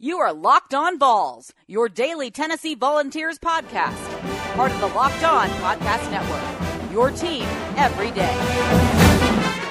You are Locked On Vols, your daily Tennessee Volunteers podcast. Part of the Locked On Podcast Network. Your team every day.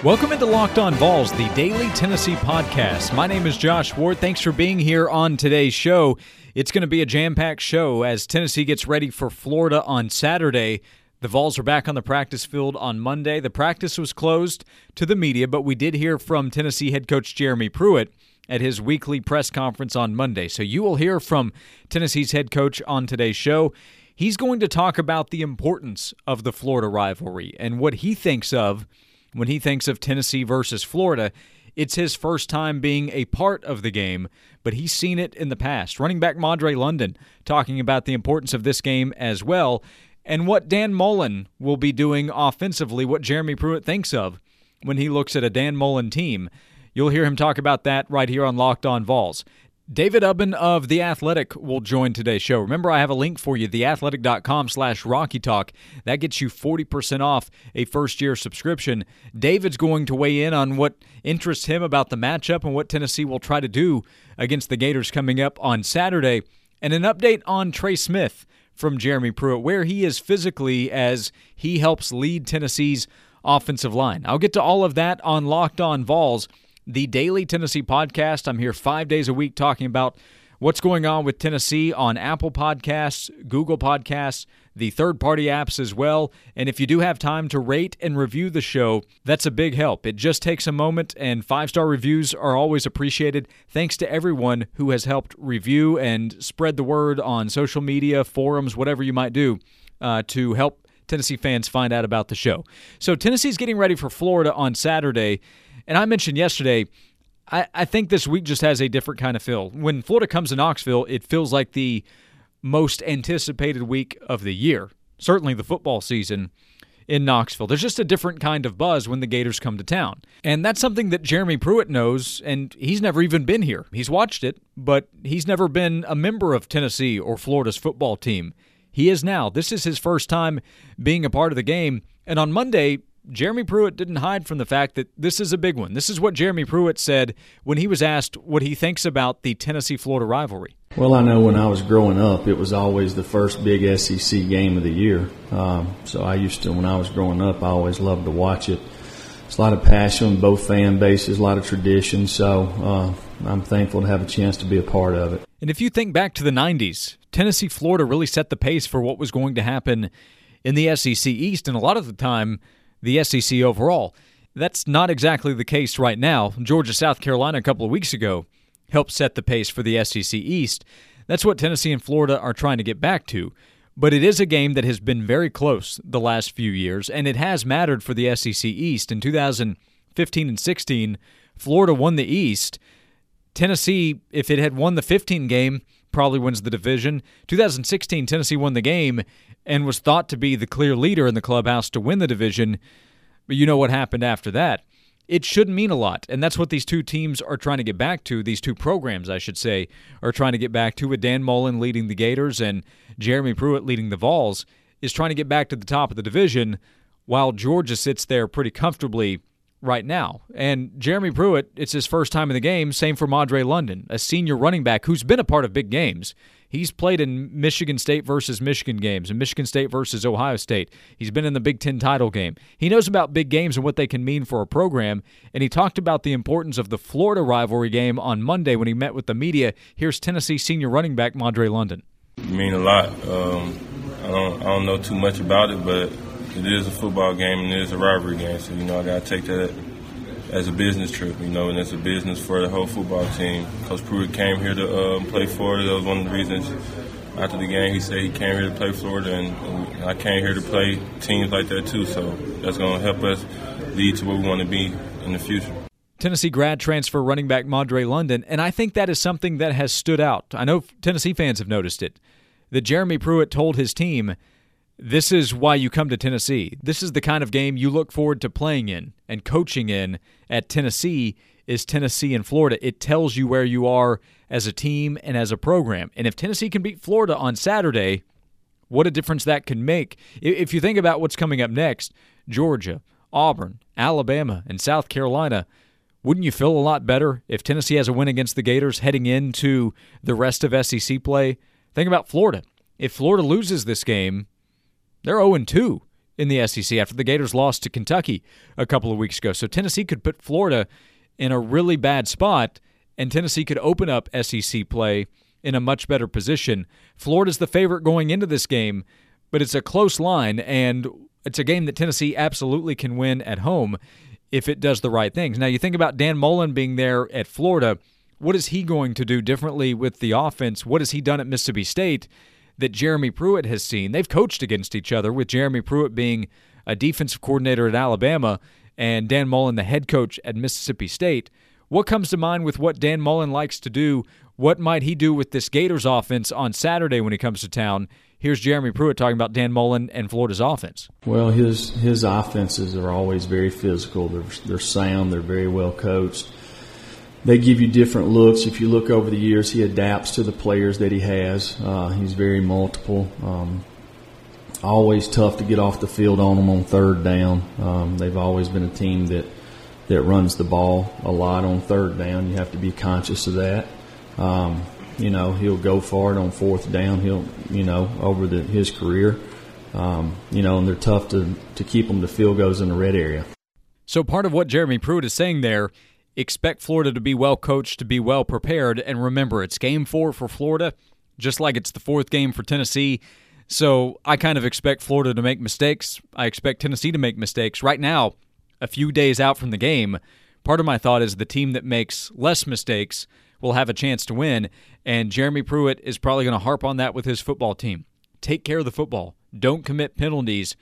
Welcome into Locked On Vols, the daily Tennessee podcast. My name is Josh Ward. Thanks for being here on today's show. It's going to be a jam packed show as Tennessee gets ready for Florida on Saturday. The Vols are back on the practice field on Monday. The practice was closed to the media, but we did hear from Tennessee head coach Jeremy Pruitt at his weekly press conference on Monday. So you will hear from Tennessee's head coach on today's show. He's going to talk about the importance of the Florida rivalry and what he thinks of when he thinks of Tennessee versus Florida. It's his first time being a part of the game, but he's seen it in the past. Running back Madre London talking about the importance of this game as well and what Dan Mullen will be doing offensively, what Jeremy Pruitt thinks of when he looks at a Dan Mullen team. You'll hear him talk about that right here on Locked On Vols. David Ubben of The Athletic will join today's show. Remember, I have a link for you, theathletic.com slash Rocky Talk. That gets you 40% off a first-year subscription. David's going to weigh in on what interests him about the matchup and what Tennessee will try to do against the Gators coming up on Saturday. And an update on Trey Smith from Jeremy Pruitt, where he is physically as he helps lead Tennessee's offensive line. I'll get to all of that on Locked On Vols – the Daily Tennessee Podcast. I'm here five days a week talking about what's going on with Tennessee on Apple Podcasts, Google Podcasts, the third party apps as well. And if you do have time to rate and review the show, that's a big help. It just takes a moment, and five star reviews are always appreciated. Thanks to everyone who has helped review and spread the word on social media, forums, whatever you might do uh, to help Tennessee fans find out about the show. So, Tennessee's getting ready for Florida on Saturday. And I mentioned yesterday, I, I think this week just has a different kind of feel. When Florida comes to Knoxville, it feels like the most anticipated week of the year, certainly the football season in Knoxville. There's just a different kind of buzz when the Gators come to town. And that's something that Jeremy Pruitt knows, and he's never even been here. He's watched it, but he's never been a member of Tennessee or Florida's football team. He is now. This is his first time being a part of the game. And on Monday, Jeremy Pruitt didn't hide from the fact that this is a big one. This is what Jeremy Pruitt said when he was asked what he thinks about the Tennessee Florida rivalry. Well, I know when I was growing up, it was always the first big SEC game of the year. Um, so I used to, when I was growing up, I always loved to watch it. It's a lot of passion, both fan bases, a lot of tradition. So uh, I'm thankful to have a chance to be a part of it. And if you think back to the 90s, Tennessee Florida really set the pace for what was going to happen in the SEC East. And a lot of the time, the SEC overall. That's not exactly the case right now. Georgia, South Carolina, a couple of weeks ago helped set the pace for the SEC East. That's what Tennessee and Florida are trying to get back to. But it is a game that has been very close the last few years, and it has mattered for the SEC East. In 2015 and 16, Florida won the East. Tennessee, if it had won the 15 game, probably wins the division. 2016, Tennessee won the game and was thought to be the clear leader in the clubhouse to win the division. But you know what happened after that. It shouldn't mean a lot. And that's what these two teams are trying to get back to. These two programs, I should say, are trying to get back to with Dan Mullen leading the Gators and Jeremy Pruitt leading the Vols, is trying to get back to the top of the division while Georgia sits there pretty comfortably right now. And Jeremy Pruitt, it's his first time in the game. Same for Madre London, a senior running back who's been a part of big games. He's played in Michigan State versus Michigan games and Michigan State versus Ohio State. He's been in the Big Ten title game. He knows about big games and what they can mean for a program. And he talked about the importance of the Florida rivalry game on Monday when he met with the media. Here's Tennessee senior running back Madre London. Mean a lot. Um, I don't I don't know too much about it, but it is a football game and it is a rivalry game. So you know I got to take that as a business trip, you know, and it's a business for the whole football team. Coach Pruitt came here to um, play Florida. That was one of the reasons. After the game, he said he came here to play Florida, and, and I came here to play teams like that too. So that's going to help us lead to where we want to be in the future. Tennessee grad transfer running back Madre London, and I think that is something that has stood out. I know Tennessee fans have noticed it. That Jeremy Pruitt told his team this is why you come to Tennessee. This is the kind of game you look forward to playing in and coaching in at Tennessee is Tennessee and Florida. It tells you where you are as a team and as a program. And if Tennessee can beat Florida on Saturday, what a difference that can make. If you think about what's coming up next, Georgia, Auburn, Alabama, and South Carolina, wouldn't you feel a lot better if Tennessee has a win against the Gators heading into the rest of SEC play? Think about Florida. If Florida loses this game, they're 0 2 in the SEC after the Gators lost to Kentucky a couple of weeks ago. So Tennessee could put Florida in a really bad spot, and Tennessee could open up SEC play in a much better position. Florida's the favorite going into this game, but it's a close line, and it's a game that Tennessee absolutely can win at home if it does the right things. Now, you think about Dan Mullen being there at Florida. What is he going to do differently with the offense? What has he done at Mississippi State that Jeremy Pruitt has seen? They've coached against each other, with Jeremy Pruitt being a defensive coordinator at Alabama and Dan Mullen, the head coach at Mississippi State. What comes to mind with what Dan Mullen likes to do? What might he do with this Gators offense on Saturday when he comes to town? Here's Jeremy Pruitt talking about Dan Mullen and Florida's offense. Well, his his offenses are always very physical. They're they're sound. They're very well coached. They give you different looks. If you look over the years, he adapts to the players that he has. Uh, he's very multiple. Um, always tough to get off the field on them on third down. Um, they've always been a team that that runs the ball a lot on third down. You have to be conscious of that. Um, you know, he'll go for it on fourth down. He'll, you know, over the, his career. Um, you know, and they're tough to, to keep them to field goals in the red area. So part of what Jeremy Pruitt is saying there, expect Florida to be well coached, to be well prepared, and remember it's game four for Florida, just like it's the fourth game for Tennessee. So I kind of expect Florida to make mistakes. I expect Tennessee to make mistakes. Right now, a few days out from the game, part of my thought is the team that makes less mistakes will have a chance to win. And Jeremy Pruitt is probably going to harp on that with his football team. Take care of the football. Don't commit penalties.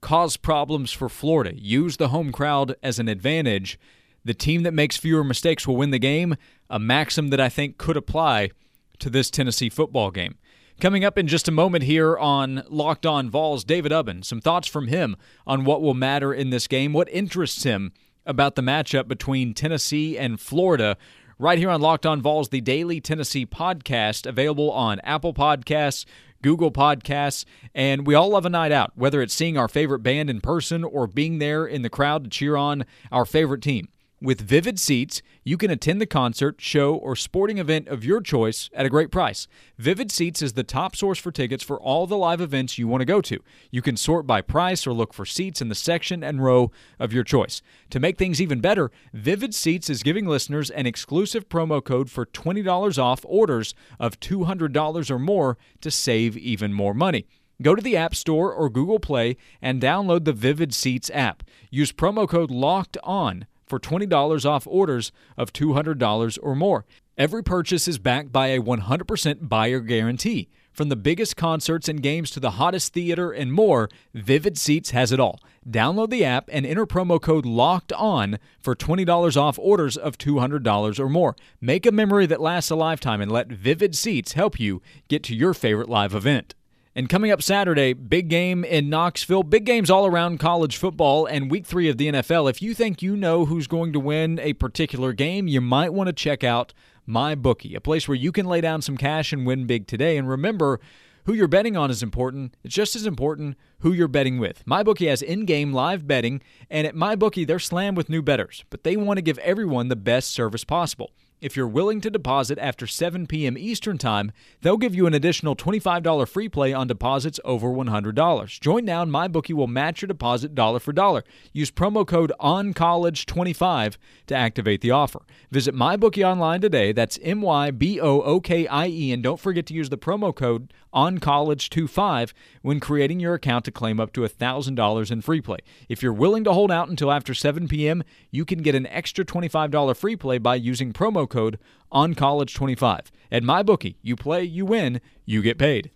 Cause problems for Florida. Use the home crowd as an advantage. The team that makes fewer mistakes will win the game, a maxim that I think could apply to this Tennessee football game. Coming up in just a moment here on Locked On Vols, David Ubben. Some thoughts from him on what will matter in this game, what interests him about the matchup between Tennessee and Florida right here on Locked On Vols, the daily Tennessee podcast, available on Apple Podcasts, Google Podcasts, and we all love a night out, whether it's seeing our favorite band in person or being there in the crowd to cheer on our favorite team. With Vivid Seats, you can attend the concert, show, or sporting event of your choice at a great price. Vivid Seats is the top source for tickets for all the live events you want to go to. You can sort by price or look for seats in the section and row of your choice. To make things even better, Vivid Seats is giving listeners an exclusive promo code for $20 off orders of $200 or more to save even more money. Go to the App Store or Google Play and download the Vivid Seats app. Use promo code LOCKED ON for $20 off orders of $200 or more. Every purchase is backed by a 100% buyer guarantee. From the biggest concerts and games to the hottest theater and more, Vivid Seats has it all. Download the app and enter promo code LOCKED ON for $20 off orders of $200 or more. Make a memory that lasts a lifetime and let Vivid Seats help you get to your favorite live event. And coming up Saturday, big game in Knoxville, big games all around college football and week three of the NFL. If you think you know who's going to win a particular game, you might want to check out MyBookie, a place where you can lay down some cash and win big today. And remember, who you're betting on is important. It's just as important who you're betting with. MyBookie has in game live betting, and at MyBookie, they're slammed with new bettors, but they want to give everyone the best service possible. If you're willing to deposit after 7 p.m. Eastern Time, they'll give you an additional $25 free play on deposits over $100. Join now and MyBookie will match your deposit dollar for dollar. Use promo code ONCOLLEGE25 to activate the offer. Visit MyBookie online today. That's M Y B O O K I E. And don't forget to use the promo code ONCOLLEGE25 when creating your account to claim up to $1,000 in free play. If you're willing to hold out until after 7 p.m., you can get an extra $25 free play by using promo code ONCOLLEGE25. At MyBookie, you play, you win, you get paid.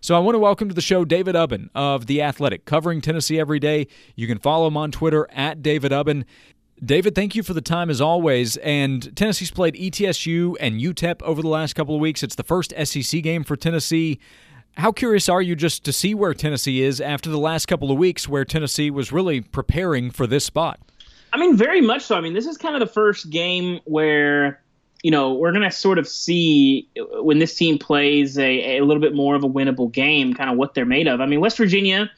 So I want to welcome to the show David Ubben of The Athletic, covering Tennessee every day. You can follow him on Twitter at David Ubben. David, thank you for the time as always. And Tennessee's played ETSU and UTEP over the last couple of weeks. It's the first SEC game for Tennessee. How curious are you just to see where Tennessee is after the last couple of weeks where Tennessee was really preparing for this spot? I mean, very much so. I mean, this is kind of the first game where, you know, we're going to sort of see when this team plays a, a little bit more of a winnable game, kind of what they're made of. I mean, West Virginia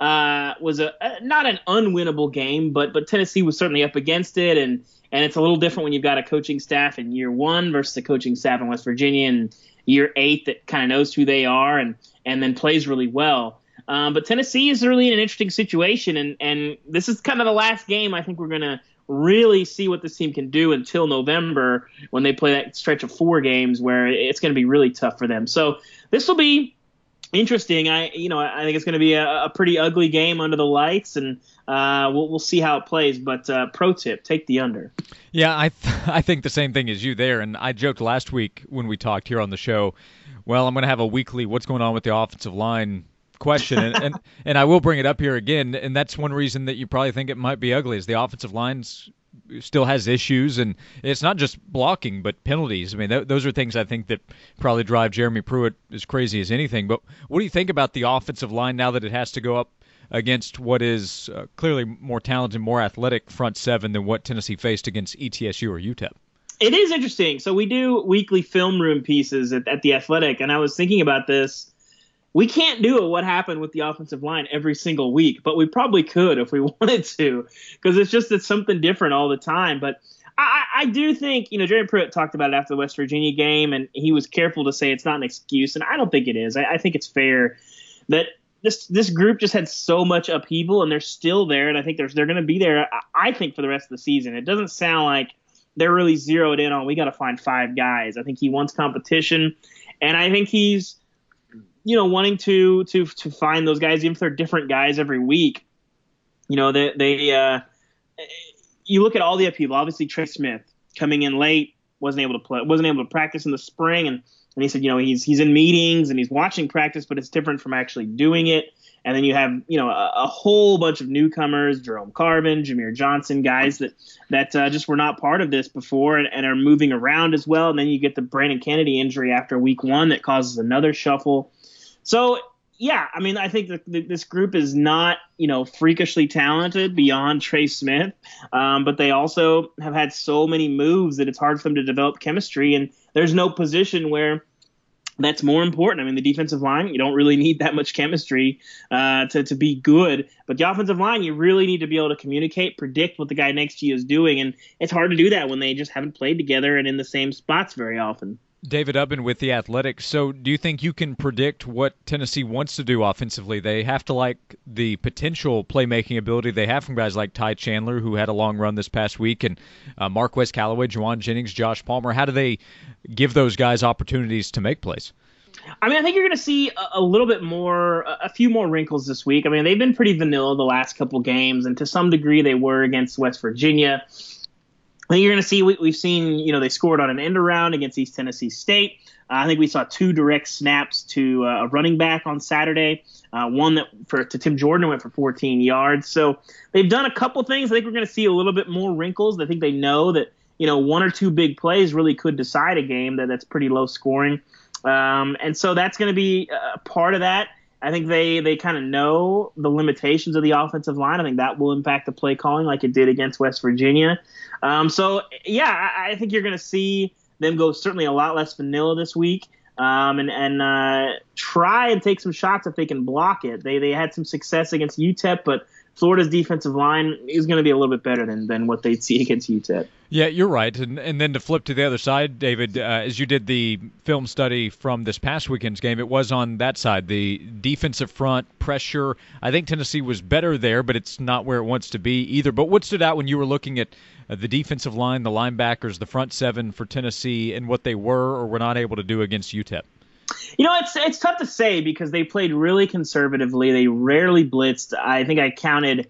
uh, was a, a, not an unwinnable game, but but Tennessee was certainly up against it, and and it's a little different when you've got a coaching staff in year one versus a coaching staff in West Virginia in year eight that kind of knows who they are and and then plays really well. Um, but Tennessee is really in an interesting situation, and and this is kind of the last game I think we're gonna really see what this team can do until November when they play that stretch of four games where it's to be really tough for them. So this will be interesting. I you know I think it's to be a, a, pretty ugly game under the lights, and uh, we'll we'll see how it plays. But uh, pro tip: take the under. Yeah, I th- I think the same thing as you there, and I joked last week when we talked here on the show. Well, I'm going to have a weekly what's going on with the offensive line question, and, and and I will bring it up here again, and that's one reason that you probably think it might be ugly is the offensive lines still has issues, and it's not just blocking, but penalties. I mean, th- those are things I think that probably drive Jeremy Pruitt as crazy as anything. But what do you think about the offensive line now that it has to go up against what is uh, clearly more talented, more athletic front seven than what Tennessee faced against ETSU or UTEP? It is interesting. So we do weekly film room pieces at, at the Athletic, and I was thinking about this we can't do what happened with the offensive line every single week, but we probably could if we wanted to, because it's just it's something different all the time. But I, I do think you know Jerry Pruitt talked about it after the West Virginia game, and he was careful to say it's not an excuse, and I don't think it is. I, I think it's fair that this this group just had so much upheaval, and they're still there, and I think they're they're going to be there. I think for the rest of the season. It doesn't sound like they're really zeroed in on we got to find five guys. I think he wants competition, and I think he's you know, wanting to to to find those guys, even if they're different guys every week. You know, they they uh, you look at all the people. Obviously, Trey Smith coming in late wasn't able to play, wasn't able to practice in the spring, and and he said, you know, he's he's in meetings and he's watching practice, but it's different from actually doing it. And then you have, you know, a, a whole bunch of newcomers, Jerome Carvin, Jahmir Johnson, guys that that uh, just were not part of this before and, and, are moving around as well. And then you get the Brandon Kennedy injury after week one that causes another shuffle. So yeah, I mean, I think that this group is not, you know, freakishly talented beyond Trey Smith, um, but they also have had so many moves that it's hard for them to develop chemistry, and there's no position where that's more important. I mean, the defensive line, you don't really need that much chemistry uh, to, to be good. But the offensive line, you really need to be able to communicate, predict what the guy next to you is doing. And it's hard to do that when they just haven't played together and in the same spots very often. David Ubben with the Athletics. So, do you think you can predict what Tennessee wants to do offensively? They have to like the potential playmaking ability they have from guys like Ty Chandler, who had a long run this past week, and uh, Marquez Callaway, Jauan Jennings, Josh Palmer. How do they give those guys opportunities to make plays? I mean, I think you're going to see a, little bit more, a few more wrinkles this week. I mean, they've been pretty vanilla the last couple games, and to some degree they were against West Virginia. I think you're going to see we, have seen, you know, they scored on an end around against East Tennessee State. Uh, I think we saw two direct snaps to uh, a running back on Saturday. Uh, one that for to Tim Jordan went for 14 yards. So they've done a couple things. I think we're going to see a little bit more wrinkles. I think they know that you know one or two big plays really could decide a game that that's pretty low scoring. Um, and so that's going to be part of that. I think they they kind of know the limitations of the offensive line. I think that will impact the play calling like it did against West Virginia. Um, so yeah, I, I think you're going to see them go certainly a lot less vanilla this week. Um, and and uh, try and take some shots if they can block it. They they had some success against UTEP, but Florida's defensive line is going to be a little bit better than, than what they'd see against UTEP. Yeah, you're right. And, and then to flip to the other side, David, uh, as you did the film study from this past weekend's game, it was on that side, the defensive front pressure. I think Tennessee was better there, but it's not where it wants to be either. But what stood out when you were looking at uh, the defensive line, the linebackers, the front seven for Tennessee, and what they were or were not able to do against UTEP? You know, it's it's tough to say because they played really conservatively. They rarely blitzed. I think I counted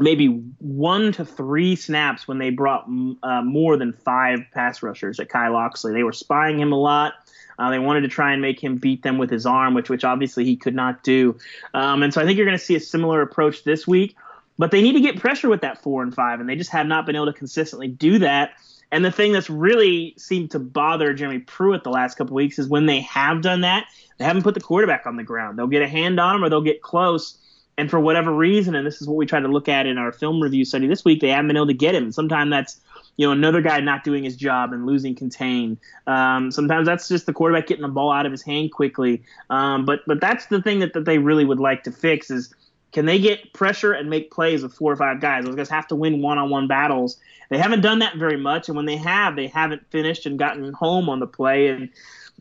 maybe one to three snaps when they brought uh, more than five pass rushers at Kai Locksley. They were spying him a lot. Uh, they wanted to try and make him beat them with his arm, which which obviously he could not do. Um, and so I think you're going to see a similar approach this week. But they need to get pressure with that four and five, and they just have not been able to consistently do that. And the thing that's really seemed to bother Jeremy Pruitt the last couple weeks is when they have done that, they haven't put the quarterback on the ground. They'll get a hand on him or they'll get close. And for whatever reason, and this is what we try to look at in our film review study this week, they haven't been able to get him. Sometimes that's you know another guy not doing his job and losing contain. Um, sometimes that's just the quarterback getting the ball out of his hand quickly. Um, but but that's the thing that, that they really would like to fix is Can they get pressure and make plays with four or five guys? Those guys have to win one-on-one battles. They haven't done that very much, and when they have, they haven't finished and gotten home on the play. And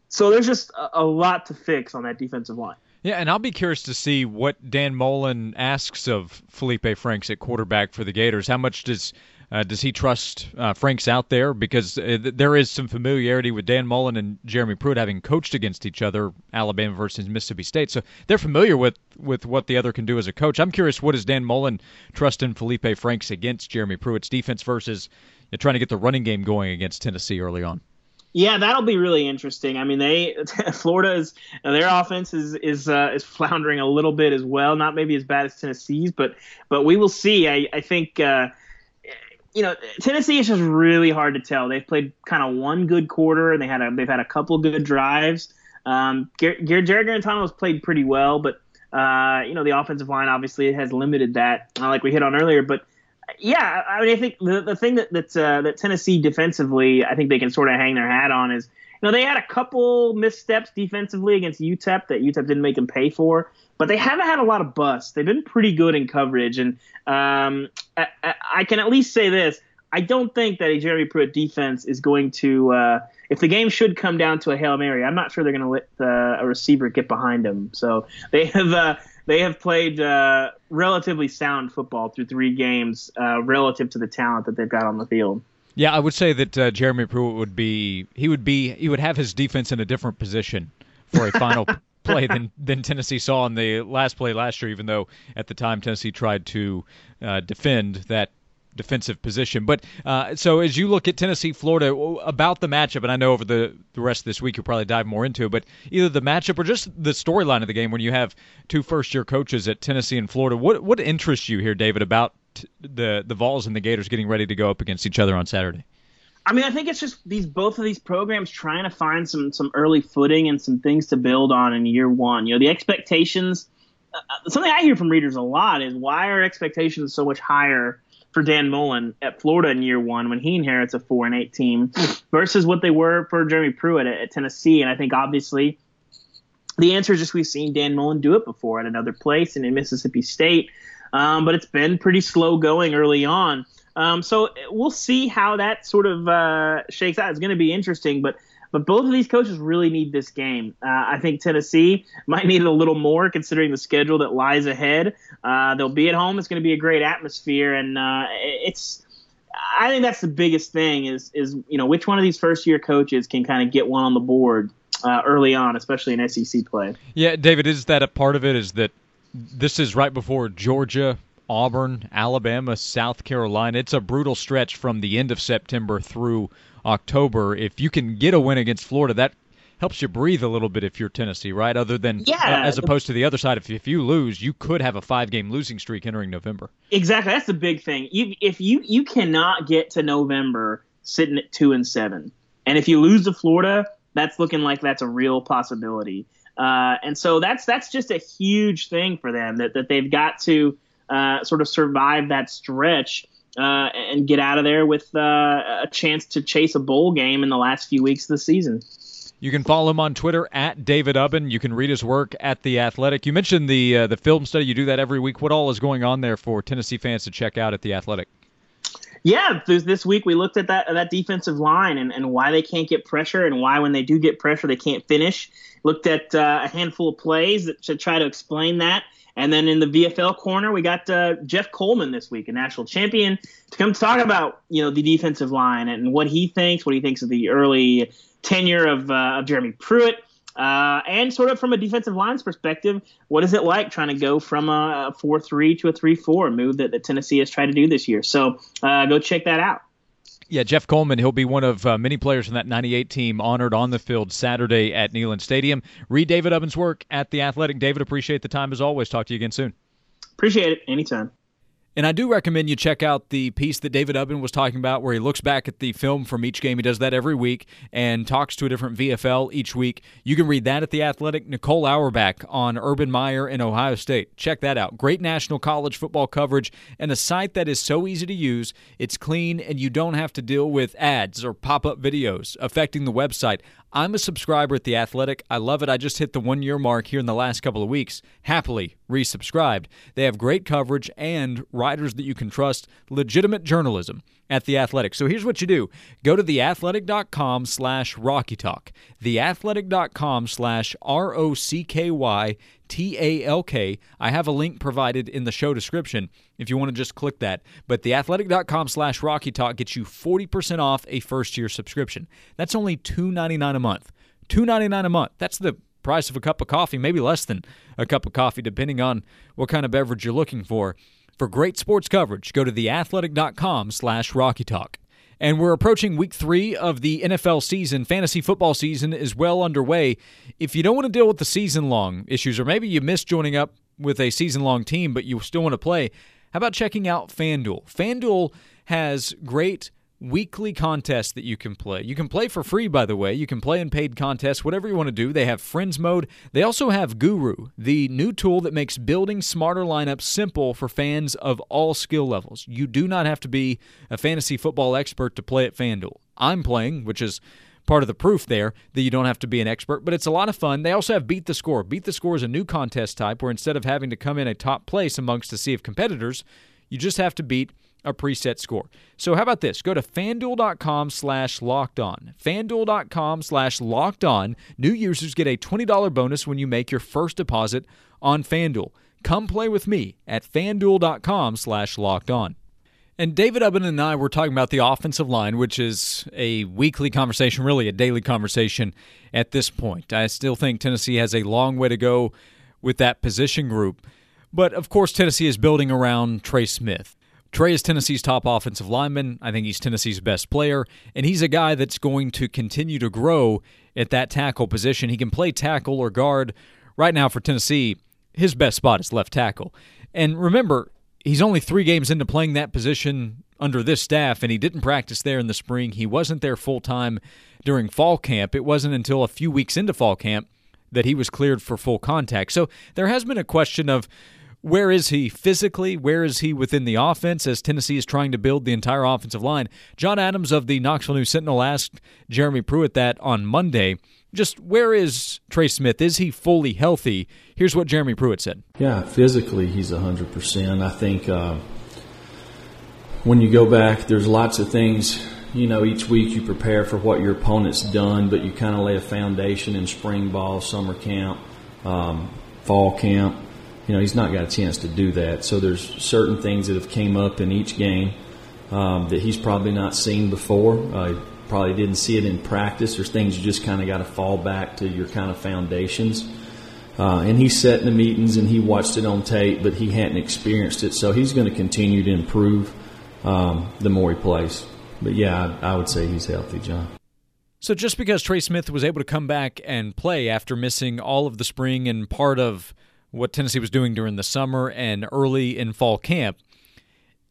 so there's just a, a lot to fix on that defensive line. Yeah, and I'll be curious to see what Dan Mullen asks of Felipe Franks at quarterback for the Gators. How much does uh, does he trust uh, Franks out there? Because uh, there is some familiarity with Dan Mullen and Jeremy Pruitt having coached against each other, Alabama versus Mississippi State. So they're familiar with, with what the other can do as a coach. I'm curious, what does Dan Mullen trust in Felipe Franks against Jeremy Pruitt's defense versus trying to get the running game going against Tennessee early on? Yeah, that'll be really interesting. I mean, they Florida's their offense is is uh, is floundering a little bit as well. Not maybe as bad as Tennessee's, but but we will see. I I think. Uh, you know, Tennessee is just really hard to tell. They've played kind of one good quarter, and they had a they've had a couple good drives. Um, Jarrett Guarantano has played pretty well, but uh, you know the offensive line obviously has limited that, like we hit on earlier. But yeah, I mean, I think the, the thing that that, uh, that Tennessee defensively, I think they can sort of hang their hat on is, you know, they had a couple missteps defensively against UTEP that UTEP didn't make them pay for, but they haven't had a lot of busts. They've been pretty good in coverage, and um, I, I, can at least say this: I don't think that a Jeremy Pruitt defense is going to. Uh, if the game should come down to a hail mary, I'm not sure they're going to let uh, a receiver get behind them. So they have. Uh, they have played uh, relatively sound football through three games uh, relative to the talent that they've got on the field. Yeah, I would say that uh, Jeremy Pruitt would be he would be he would have his defense in a different position for a final play than than Tennessee saw in the last play last year. Even though at the time Tennessee tried to uh, defend that defensive position. But uh, so as you look at Tennessee, Florida, about the matchup, and I know over the, the rest of this week you'll probably dive more into it, but either the matchup or just the storyline of the game when you have two first year coaches at Tennessee and Florida, what what interests you here, David, about the the Vols and the Gators getting ready to go up against each other on Saturday? I mean, I think it's just these both of these programs trying to find some some early footing and some things to build on in year one. You know, the expectations. Uh, something I hear from readers a lot is why are expectations so much higher for Dan Mullen at Florida in year one when he inherits a four and eight team versus what they were for Jeremy Pruitt at, at Tennessee. And I think obviously the answer is just we've seen Dan Mullen do it before at another place and in Mississippi State. Um, but it's been pretty slow going early on. Um, so we'll see how that sort of uh, shakes out. It's going to be interesting, but but both of these coaches really need this game. Uh, I think Tennessee might need it a little more considering the schedule that lies ahead. Uh, they'll be at home. It's going to be a great atmosphere, and uh, it's. I think that's the biggest thing is is you know which one of these first year coaches can kind of get one on the board uh, early on, especially in SEC play. Yeah, David, is that a part of it? Is that this is right before Georgia, Auburn, Alabama, South Carolina. It's a brutal stretch from the end of September through October. If you can get a win against Florida, that helps you breathe a little bit if you're Tennessee, right? Other than yeah, uh, as opposed to the other side, if if you lose, you could have a five game losing streak entering November. Exactly, that's the big thing. You, if you you cannot get to November sitting at two and seven, and if you lose to Florida, that's looking like that's a real possibility. Uh, and so that's that's just a huge thing for them that that they've got to uh, sort of survive that stretch uh, and get out of there with uh, a chance to chase a bowl game in the last few weeks of the season. You can follow him on Twitter at David Ubben. You can read his work at the Athletic. You mentioned the uh, the film study. You do that every week. What all is going on there for Tennessee fans to check out at the Athletic? Yeah, this week we looked at that that defensive line and, and why they can't get pressure and why when they do get pressure they can't finish. Looked at uh, a handful of plays that should try to explain that. And then in the VFL corner, we got uh, Jeff Coleman this week, a national champion, to come talk about you know the defensive line and what he thinks, what he thinks of the early tenure of, uh, of Jeremy Pruitt, uh, and sort of from a defensive line's perspective, what is it like trying to go from a 4 3 to a 3 4 move that, that Tennessee has tried to do this year? So uh, go check that out. Yeah, Jeff Coleman, he'll be one of uh, many players from that 98 team honored on the field Saturday at Neyland Stadium. Read David Ubben's work at The Athletic. David, appreciate the time as always. Talk to you again soon. Appreciate it. Anytime. And I do recommend you check out the piece that David Ubben was talking about, where he looks back at the film from each game. He does that every week and talks to a different VFL each week. You can read that at The Athletic. Nicole Auerbach on Urban Meyer in Ohio State. Check that out. Great national college football coverage and a site that is so easy to use. It's clean and you don't have to deal with ads or pop up videos affecting the website. I'm a subscriber at The Athletic. I love it. I just hit the one year mark here in the last couple of weeks. Happily resubscribed. They have great coverage and writers that you can trust, legitimate journalism at The Athletic. So here's what you do go to theathletic.com slash Rocky Talk, theathletic.com slash R O C K Y T A L K. I have a link provided in the show description if you want to just click that. But theathletic.com slash Rocky Talk gets you 40% off a first year subscription. That's only $2.99 a month. $2.99 a month. That's the price of a cup of coffee, maybe less than a cup of coffee, depending on what kind of beverage you're looking for. For great sports coverage, go to theathletic.com slash Rocky Talk. And we're approaching week three of the NFL season. Fantasy football season is well underway. If you don't want to deal with the season long issues, or maybe you missed joining up with a season long team, but you still want to play, how about checking out FanDuel? FanDuel has great weekly contests that you can play. You can play for free, by the way. You can play in paid contests, whatever you want to do. They have Friends Mode. They also have Guru, the new tool that makes building smarter lineups simple for fans of all skill levels. You do not have to be a fantasy football expert to play at FanDuel. I'm playing, which is part of the proof there that you don't have to be an expert, but it's a lot of fun. They also have Beat the Score. Beat the Score is a new contest type where instead of having to come in a top place amongst a sea of competitors, you just have to beat a preset score. So how about this? Go to fanduel.com slash locked on. Fanduel.com slash locked on. New users get a $20 bonus when you make your first deposit on Fanduel. Come play with me at fanduel.com slash locked on. And David Ubben and I were talking about the offensive line, which is a weekly conversation, really a daily conversation at this point. I still think Tennessee has a long way to go with that position group. But of course, Tennessee is building around Trey Smith. Trey is Tennessee's top offensive lineman. I think he's Tennessee's best player, and he's a guy that's going to continue to grow at that tackle position. He can play tackle or guard. Right now for Tennessee, his best spot is left tackle. And remember, he's only three games into playing that position under this staff, and he didn't practice there in the spring. He wasn't there full time during fall camp. It wasn't until a few weeks into fall camp that he was cleared for full contact. So there has been a question of where is he physically? Where is he within the offense as Tennessee is trying to build the entire offensive line? John Adams of the Knoxville News Sentinel asked Jeremy Pruitt that on Monday. Just where is Trey Smith? Is he fully healthy? Here's what Jeremy Pruitt said. Yeah, physically he's 100%. I think uh, when you go back, there's lots of things. You know, each week you prepare for what your opponent's done, but you kind of lay a foundation in spring ball, summer camp, um, fall camp you know, he's not got a chance to do that. So there's certain things that have came up in each game um, that he's probably not seen before. Uh, probably didn't see it in practice. There's things you just kind of got to fall back to your kind of foundations. Uh, and he sat in the meetings and he watched it on tape, but he hadn't experienced it. So he's going to continue to improve um, the more he plays. But yeah, I, I would say he's healthy, John. So just because Trey Smith was able to come back and play after missing all of the spring and part of what Tennessee was doing during the summer and early in fall camp,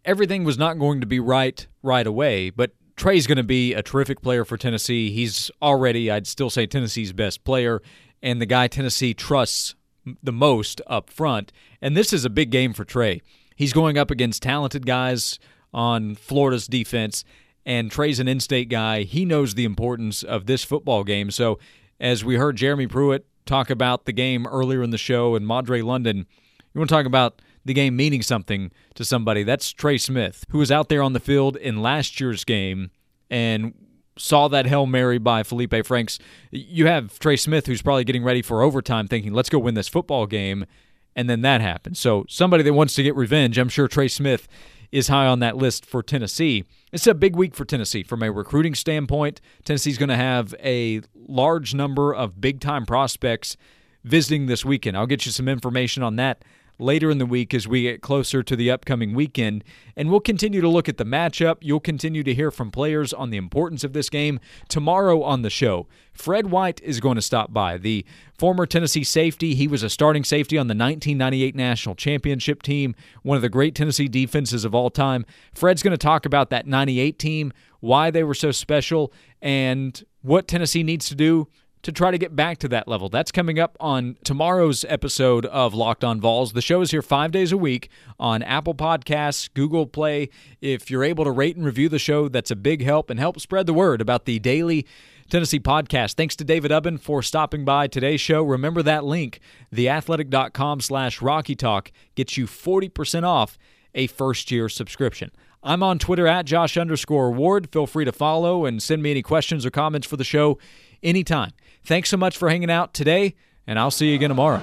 everything was not going to be right right away. But Trey's going to be a terrific player for Tennessee. He's already, I'd still say, Tennessee's best player and the guy Tennessee trusts the most up front. And this is a big game for Trey. He's going up against talented guys on Florida's defense, and Trey's an in state guy. He knows the importance of this football game. So, as we heard Jeremy Pruitt talk about the game earlier in the show and Madre London. You want to talk about the game meaning something to somebody. That's Trey Smith, who was out there on the field in last year's game and saw that Hail Mary by Felipe Franks. You have Trey Smith, who's probably getting ready for overtime, thinking, let's go win this football game. And then that happens. So, somebody that wants to get revenge, I'm sure Trey Smith is high on that list for Tennessee. It's a big week for Tennessee from a recruiting standpoint. Tennessee's going to have a large number of big time prospects visiting this weekend. I'll get you some information on that later in the week as we get closer to the upcoming weekend. And we'll continue to look at the matchup. You'll continue to hear from players on the importance of this game. Tomorrow on the show, Fred White is going to stop by. The former Tennessee safety, he was a starting safety on the 1998 National Championship team, one of the great Tennessee defenses of all time. Fred's going to talk about that 98 team, why they were so special, and what Tennessee needs to do to try to get back to that level. That's coming up on tomorrow's episode of Locked On Vols. The show is here five days a week on Apple Podcasts, Google Play. If you're able to rate and review the show, that's a big help and help spread the word about the daily Tennessee podcast. Thanks to David Ubben for stopping by today's show. Remember that link, theathletic.com slash Rocky Talk, gets you 40% off a first year subscription. I'm on Twitter at Josh underscore Ward. Feel free to follow and send me any questions or comments for the show anytime. Thanks so much for hanging out today, and I'll see you again tomorrow.